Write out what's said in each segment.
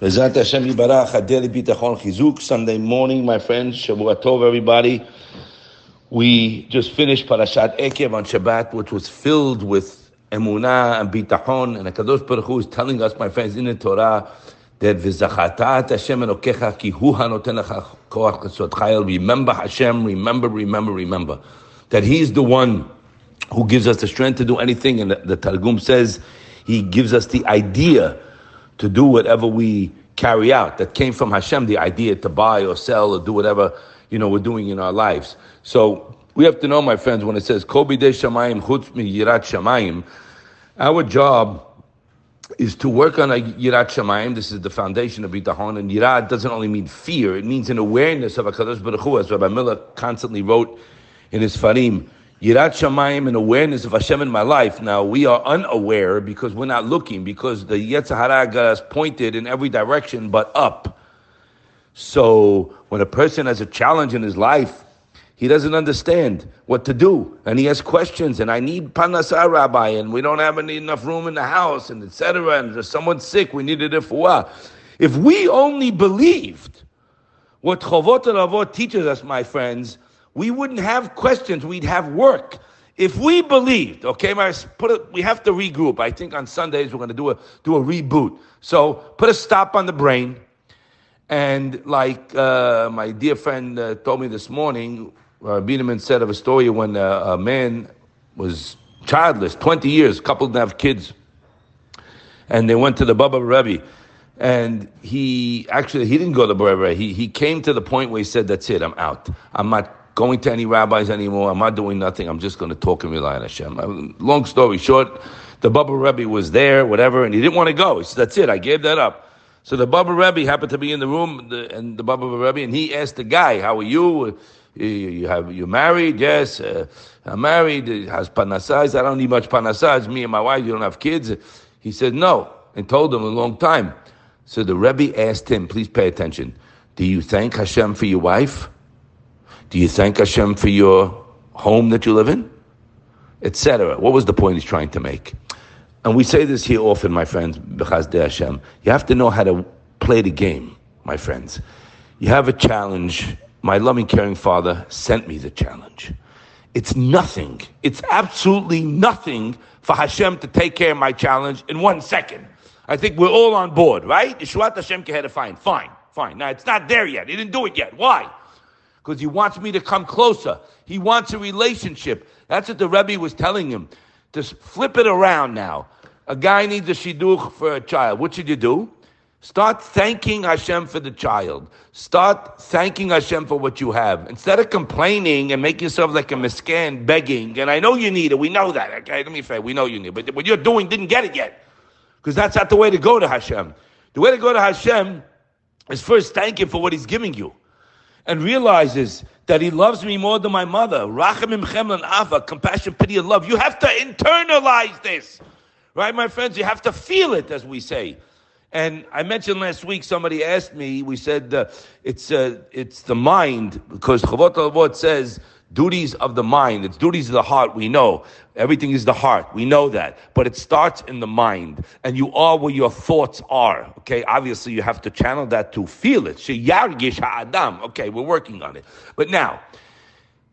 Bezat Hashem Yibarach, Adeli Bitachon Chizuk, Sunday morning, my friends, Shavua Tov, everybody. We just finished Parashat Ekev on Shabbat, which was filled with emunah and bitachon, and Hakadosh Baruch Hu is telling us, my friends, in the Torah, that v'zachatat Hashem Elokecha ki hu hanoten lecha koach chayil. Remember Hashem, remember, remember, remember. That He's the one who gives us the strength to do anything, and the, the Targum says He gives us the idea to do whatever we carry out. That came from Hashem, the idea to buy or sell or do whatever you know we're doing in our lives. So we have to know, my friends, when it says Kobi de Shamayim Chutz mi Yirat Shamayim, our job is to work on a Yirat Shamayim. This is the foundation of Bitachon. And Yirat doesn't only mean fear, it means an awareness of HaKadosh Baruch Hu, as Rabbi Miller constantly wrote in his Farim. Yirat Shamayim and awareness of Hashem in my life. Now, we are unaware because we're not looking, because the Yetzer Hara got us pointed in every direction but up. So, when a person has a challenge in his life, he doesn't understand what to do, and he has questions. And I need parnassa, Rabbi, and we don't have any, enough room in the house, and etc. And there's someone sick, we need a refuah. If we only believed what Chovot HaLevavot teaches us, my friends, we wouldn't have questions, we'd have work. If we believed, okay, put a, we have to regroup. I think on Sundays we're going to do a do a reboot. So put a stop on the brain, and like uh, my dear friend uh, told me this morning, uh, Biderman said of a story when a, a man was childless, 20 years, couple didn't have kids, and they went to the Baba Rebbe, and he actually he didn't go to the Rebbe. He he came to the point where he said, "That's it, I'm out. I'm not." Going to any rabbis anymore. I'm not doing nothing. I'm just going to talk and rely on Hashem. Uh, long story short, the Baba Rebbe was there, whatever, and he didn't want to go. He said, "That's it. I gave that up." So the Baba Rebbe happened to be in the room, the, and the Baba Rebbe, and he asked the guy, "How are you? You, you have you married? Yes, uh, I'm married. Has panasaz? I don't need much panasaz. Me and my wife, you don't have kids." He said, "No," and told him a long time. So the Rebbe asked him, "Please pay attention. Do you thank Hashem for your wife?" Do you thank Hashem for your home that you live in? Etc. What was the point he's trying to make? And we say this here often, my friends, B'chasdei Hashem. You have to know how to play the game, my friends. You have a challenge. My loving, caring father sent me the challenge. It's nothing. It's absolutely nothing for Hashem to take care of my challenge in one second. I think we're all on board, right? Yeshuat Hashem fine, fine, fine. Now it's not there yet. He didn't do it yet. Why? Because he wants me to come closer. He wants a relationship. That's what the Rebbe was telling him. Just flip it around now. A guy needs a shidduch for a child. What should you do? Start thanking Hashem for the child. Start thanking Hashem for what you have. Instead of complaining and making yourself like a misken begging, and I know you need it, we know that, okay? Let me say, we know you need it, but what you're doing didn't get it yet. Because that's not the way to go to Hashem. The way to go to Hashem is first thank Him for what He's giving you and realizes that he loves me more than my mother. Rachamim chemla ahava, compassion, pity, and love. You have to internalize this. Right, my friends? You have to feel it, as we say. And I mentioned last week, somebody asked me, we said uh, it's, uh, it's the mind, because Chovot HaLevavot says duties of the mind, it's duties of the heart, we know. Everything is the heart, we know that. But it starts in the mind, and you are where your thoughts are. Okay, obviously you have to channel that to feel it. ha'adam. Okay, we're working on it. But now,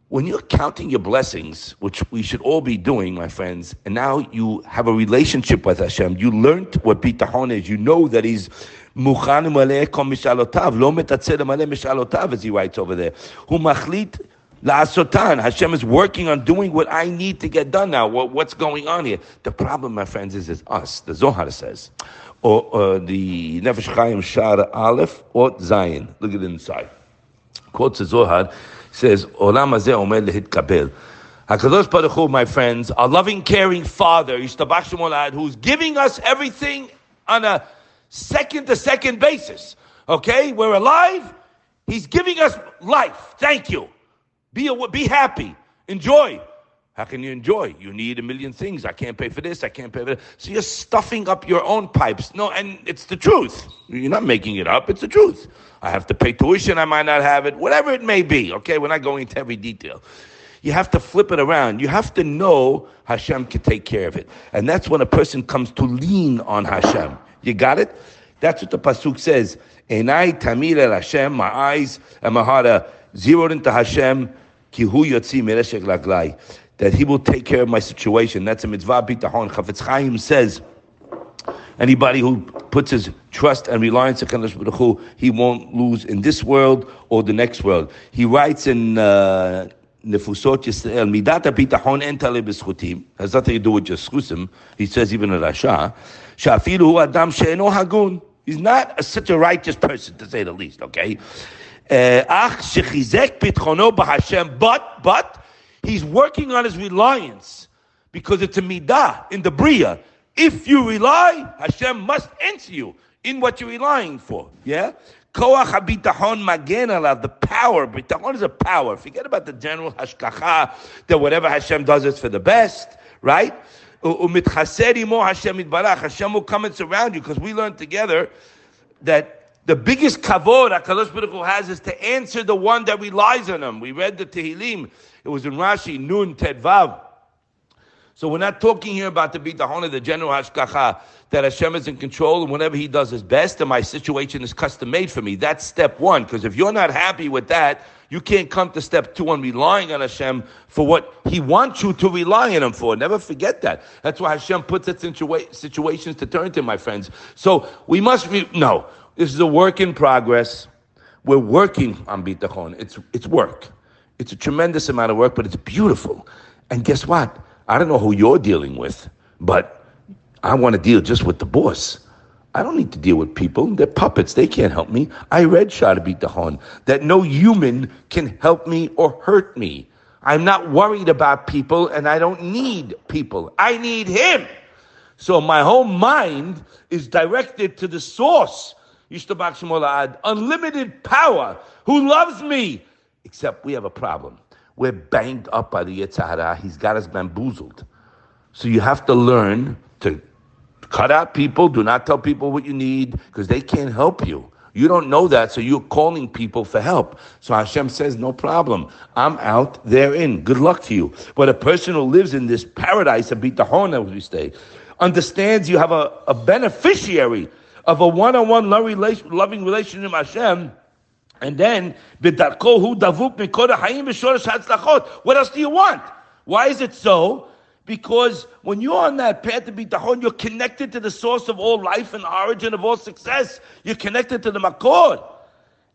when you're counting your blessings, which we should all be doing, my friends, and now you have a relationship with Hashem, you learned what bitachon is, you know that He's aleikum mishalotav, lo metatzed mishalotav, as He writes over there. Hu machlit La'asotan. Hashem is working on doing what I need to get done now. What, what's going on here? The problem, my friends, is, is us. The Zohar says, or, or uh, the Nefesh Chaim Shar Aleph or Zayin. Look at it inside. Quotes the Zohar, says, Olam hazeh omer lehitkabel. HaKadosh Baruch Hu, my friends, our loving, caring Father, Yishtabach Shemo La'ad, who's giving us everything on a second-to-second basis. Okay? We're alive. He's giving us life. Thank you. Be, a, be happy. Enjoy. How can you enjoy? You need a million things. I can't pay for this. I can't pay for that. So you're stuffing up your own pipes. No, and it's the truth. You're not making it up. It's the truth. I have to pay tuition. I might not have it. Whatever it may be. Okay, we're not going into every detail. You have to flip it around. You have to know Hashem can take care of it. And that's when a person comes to lean on Hashem. You got it? That's what the pasuk says. Enai tamid el Hashem, my eyes and my heart are zeroed into Hashem, That He will take care of my situation. That's a mitzvah bitachon. Chafetz Chaim says. Anybody who puts his trust and reliance on Kadosh Baruch Hu, he won't lose in this world or the next world. He writes in uh, Nefusot Yisrael, Midat HaBitachon en tale b'schutim, has nothing to do with just. He says even in Rasha, Shafilu adam she'eno hagun. He's not a, such a righteous person, to say the least, okay? Uh, but, but, he's working on his reliance because it's a midah in the Bria if you rely, Hashem must answer you in what you're relying for. Yeah? Koach habitachon magen the power. Bitachon is a power. Forget about the general hashgacha, that whatever Hashem does is for the best, right? Hashem will come and surround you because we learned together that the biggest kavod HaKadosh Baruch Hu has is to answer the one that relies on him. We read the Tehillim. It was in Rashi, Nun Tedvav. So we're not talking here about the bitachon the general hashgacha, that Hashem is in control and whatever He does is best, and my situation is custom made for me. That's step one. Because if you're not happy with that, you can't come to step two on relying on Hashem for what He wants you to rely on Him for. Never forget that. That's why Hashem puts us in situations to turn to, my friends. So we must be, no, this is a work in progress. We're working on bitachon. It's, it's work. It's a tremendous amount of work, but it's beautiful. And guess what? I don't know who you're dealing with, but I want to deal just with the boss. I don't need to deal with people. They're puppets. They can't help me. I read Sha'ar HaBitachon that no human can help me or hurt me. I'm not worried about people and I don't need people. I need him. So my whole mind is directed to the source, unlimited power, who loves me. Except we have a problem. We're banged up by the Yetzer Hara. He's got us bamboozled. So you have to learn to cut out people. Do not tell people what you need because they can't help you. You don't know that, so you're calling people for help. So Hashem says, no problem. I'm out, they're in. Good luck to you. But a person who lives in this paradise of bitachon, as we say, understands you have a, a beneficiary of a one-on-one loving relationship with Hashem, and then, What else do you want? Why is it so? Because when you're on that path to bitachon, you're connected to the source of all life and origin of all success. You're connected to the makor.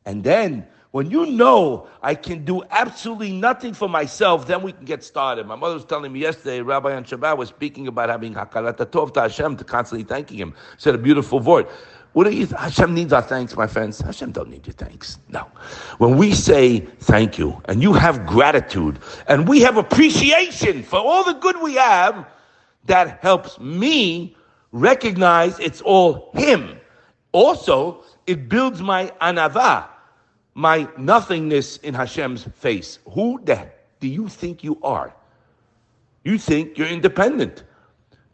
And then, when you know I can do absolutely nothing for myself, then we can get started. My mother was telling me yesterday, Rabbi on Shabbat was speaking about having hakarat tov to Hashem, to constantly thanking Him. Said a beautiful word. What do you, Hashem needs our thanks, my friends. Hashem don't need your thanks. No. When we say thank you and you have gratitude and we have appreciation for all the good we have, that helps me recognize it's all Him. Also, it builds my anava, my nothingness in Hashem's face. Who the do you think you are? You think you're independent.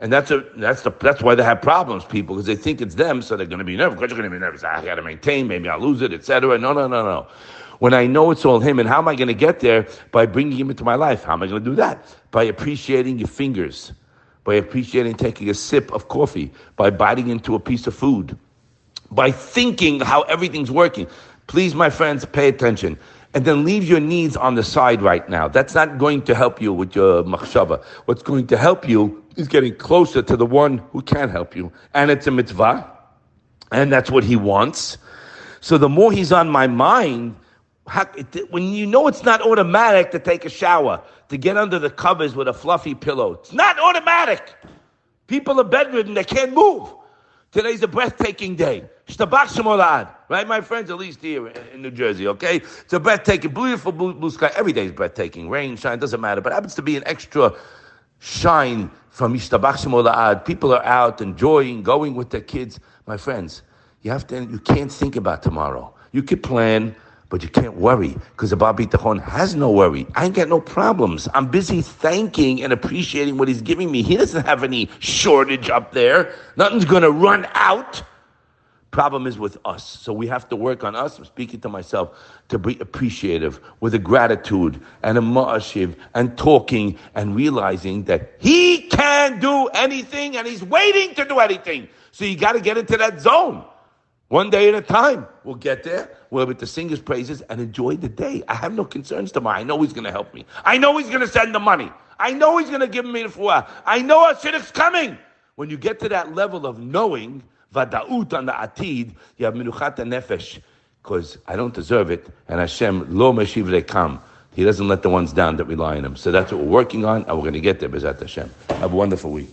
And that's a that's the that's why they have problems, people, because they think it's them, so they're going to be nervous. Because you're going to be nervous. Ah, I got to maintain. Maybe I'll lose it, etc. No, no, no, no. When I know it's all him, and how am I going to get there by bringing him into my life? How am I going to do that? By appreciating your fingers, by appreciating taking a sip of coffee, by biting into a piece of food, by thinking how everything's working. Please, my friends, pay attention and then leave your needs on the side right now. That's not going to help you with your machshava. What's going to help you is getting closer to the one who can help you. And it's a mitzvah, and that's what he wants. So the more he's on my mind, when you know it's not automatic to take a shower, to get under the covers with a fluffy pillow, it's not automatic. People are bedridden, they can't move. Today's a breathtaking day. Right, my friends, at least here in New Jersey, okay? It's a breathtaking, beautiful blue, blue sky. Every day is breathtaking. Rain, shine, doesn't matter. But happens to be an extra shine from Ishtabach People are out enjoying, going with their kids. My friends, you have to, you can't think about tomorrow. You could plan, but you can't worry because the ba'al bitachon has no worry. I ain't got no problems. I'm busy thanking and appreciating what he's giving me. He doesn't have any shortage up there. Nothing's going to run out. Problem is with us. So we have to work on us. I'm speaking to myself to be appreciative with a gratitude and a ma'ashiv and talking and realizing that he can do anything and he's waiting to do anything. So you got to get into that zone. One day at a time. We'll get there. We'll be able to sing his praises and enjoy the day. I have no concerns tomorrow. I know he's going to help me. I know he's going to send the money. I know he's going to give me the fuah. I know Hashidduch's coming. When you get to that level of knowing, vada'ut on the atid, you have minuchat nefesh, because I don't deserve it, and Hashem lo meshiv lekam. He doesn't let the ones down that rely on him. So that's what we're working on, and we're going to get there, Bezat Hashem. Have a wonderful week.